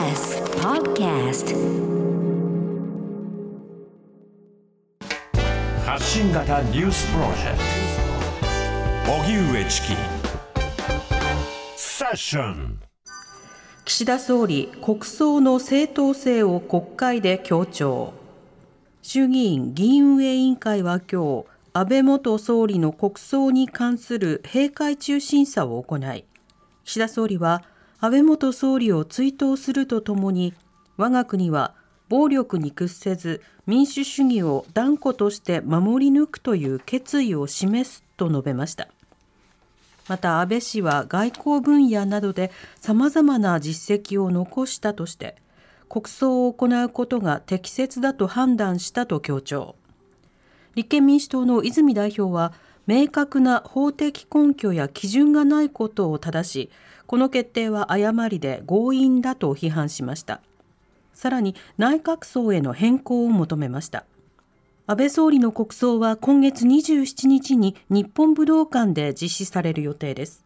TBS Podcast. 発信型ニュースプロジェクト。荻上チキ。セッション。岸田総理国葬の正当性を国会で強調。衆議院議員運営委員会は今日安倍元総理の国葬に関する閉会中審査を行い岸田総理は安倍元総理を追悼するとともに我が国は暴力に屈せず民主主義を断固として守り抜くという決意を示すと述べました。また安倍氏は外交分野などでさまざまな実績を残したとして国葬を行うことが適切だと判断したと強調。立憲民主党の泉代表は明確な法的根拠や基準がないことを正しこの決定は誤りで強引だと批判しました。さらに内閣葬への変更を求めました。安倍総理の国葬は今月27日に日本武道館で実施される予定です。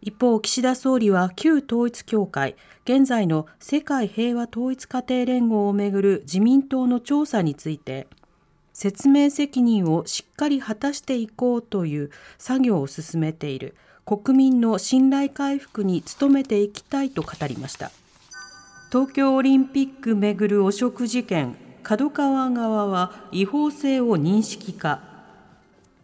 一方岸田総理は旧統一教会現在の世界平和統一家庭連合をめぐる自民党の調査について説明責任をしっかり果たしていこうという作業を進めている。国民の信頼回復に努めていきたいと語りました。東京オリンピックめぐる汚職事件角川側は違法性を認識か。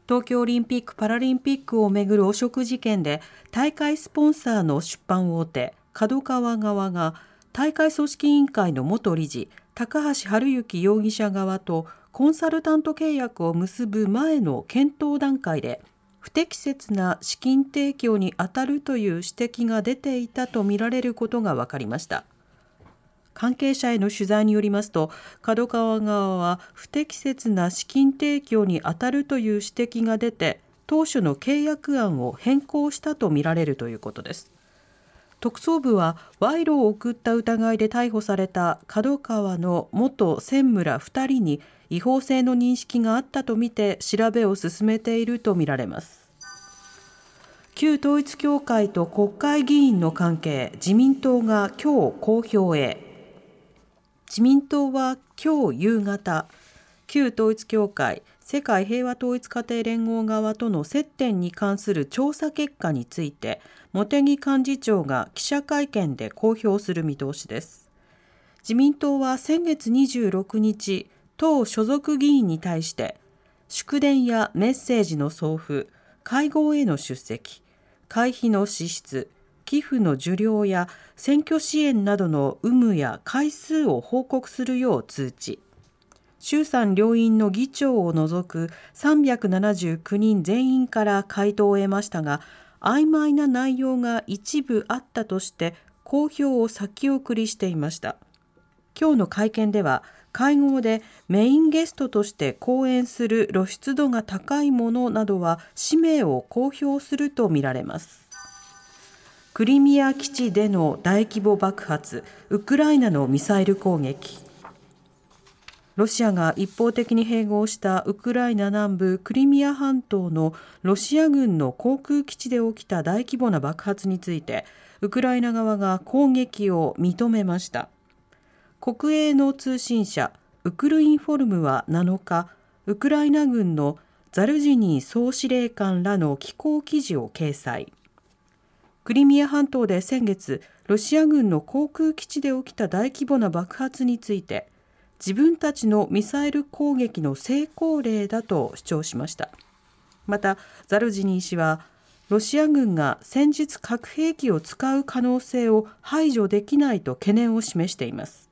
東京オリンピック・パラリンピックをめぐる汚職事件で大会スポンサーの出版大手角川側が大会組織委員会の元理事高橋治之容疑者側とコンサルタント契約を結ぶ前の検討段階で不適切な資金提供にあたるという指摘が出ていたとみられることが分かりました。関係者への取材によりますと角川側は不適切な資金提供にあたるという指摘が出て当初の契約案を変更したとみられるということです。特捜部は賄賂を送った疑いで逮捕された角川の元専務ら2人に違法性の認識があったとみて調べを進めているとみられます。旧統一教会と国会議員の関係自民党が今日公表へ。自民党は今日夕方旧統一教会世界平和統一家庭連合側との接点に関する調査結果について茂木幹事長が記者会見で公表する見通しです。自民党は先月26日党所属議員に対して祝電やメッセージの送付会合への出席。会費の支出寄付の受領や選挙支援などの有無や回数を報告するよう通知。衆参両院の議長を除く379人全員から回答を得ましたが曖昧な内容が一部あったとして公表を先送りしていました。今日の会見では会合でメインゲストとして講演する露出度が高いものなどは氏名を公表するとみられます。クリミア基地での大規模爆発ウクライナのミサイル攻撃。ロシアが一方的に併合したウクライナ南部クリミア半島のロシア軍の航空基地で起きた大規模な爆発についてウクライナ側が攻撃を認めました。国営の通信社ウクルインフォルムは7日ウクライナ軍のザルジニー総司令官らの寄稿記事を掲載。クリミア半島で先月ロシア軍の航空基地で起きた大規模な爆発について自分たちのミサイル攻撃の成功例だと主張しました。またザルジニー氏はロシア軍が戦術核兵器を使う可能性を排除できないと懸念を示しています。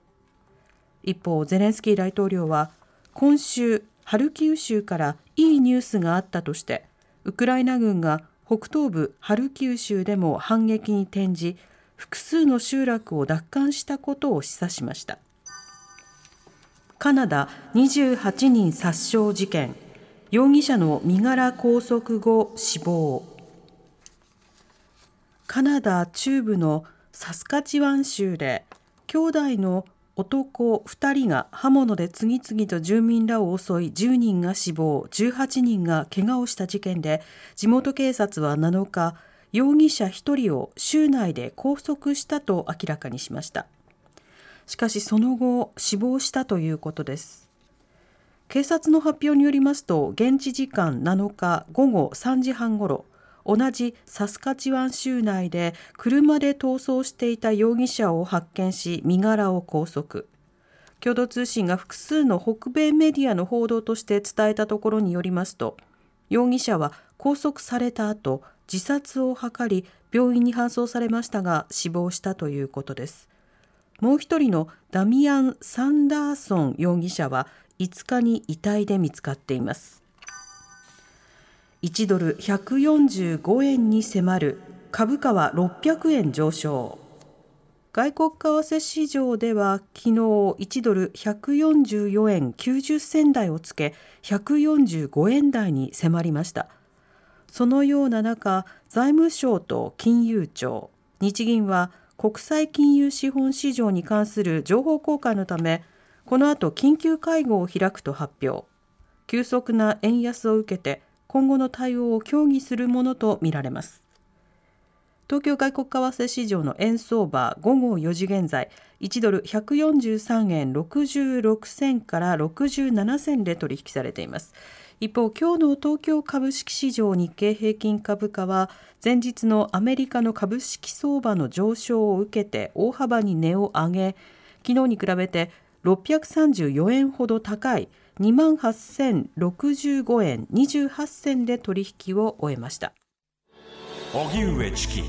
一方ゼレンスキー大統領は今週ハルキウ州からいいニュースがあったとしてウクライナ軍が北東部ハルキウ州でも反撃に転じ複数の集落を奪還したことを示唆しました。カナダ28人殺傷事件。容疑者の身柄拘束後死亡。カナダ中部のサスカチワン州で兄弟の男2人が刃物で次々と住民らを襲い10人が死亡18人が怪我をした事件で地元警察は7日容疑者1人を州内で拘束したと明らかにしました。しかしその後死亡したということです。警察の発表によりますと現地時間7日午後3時半ごろ同じサスカチワン州内で車で逃走していた容疑者を発見し身柄を拘束。共同通信が複数の北米メディアの報道として伝えたところによりますと容疑者は拘束された後自殺を図り病院に搬送されましたが死亡したということです。もう一人のダミアン・サンダーソン容疑者は5日に遺体で見つかっています。1ドル145円に迫る株価は600円上昇。外国為替市場では昨日1ドル144円90銭台をつけ145円台に迫りました。そのような中財務省と金融庁日銀は国際金融資本市場に関する情報公開のためこの後緊急会合を開くと発表。急速な円安を受けて今後の対応を協議するものとみられます。東京外国為替市場の円相場午後4時現在1ドル143円66銭から67銭で取引されています。一方今日の東京株式市場日経平均株価は前日のアメリカの株式相場の上昇を受けて大幅に値を上げ昨日に比べて634円ほど高い2万8065円28銭で取引を終えました。荻上チキ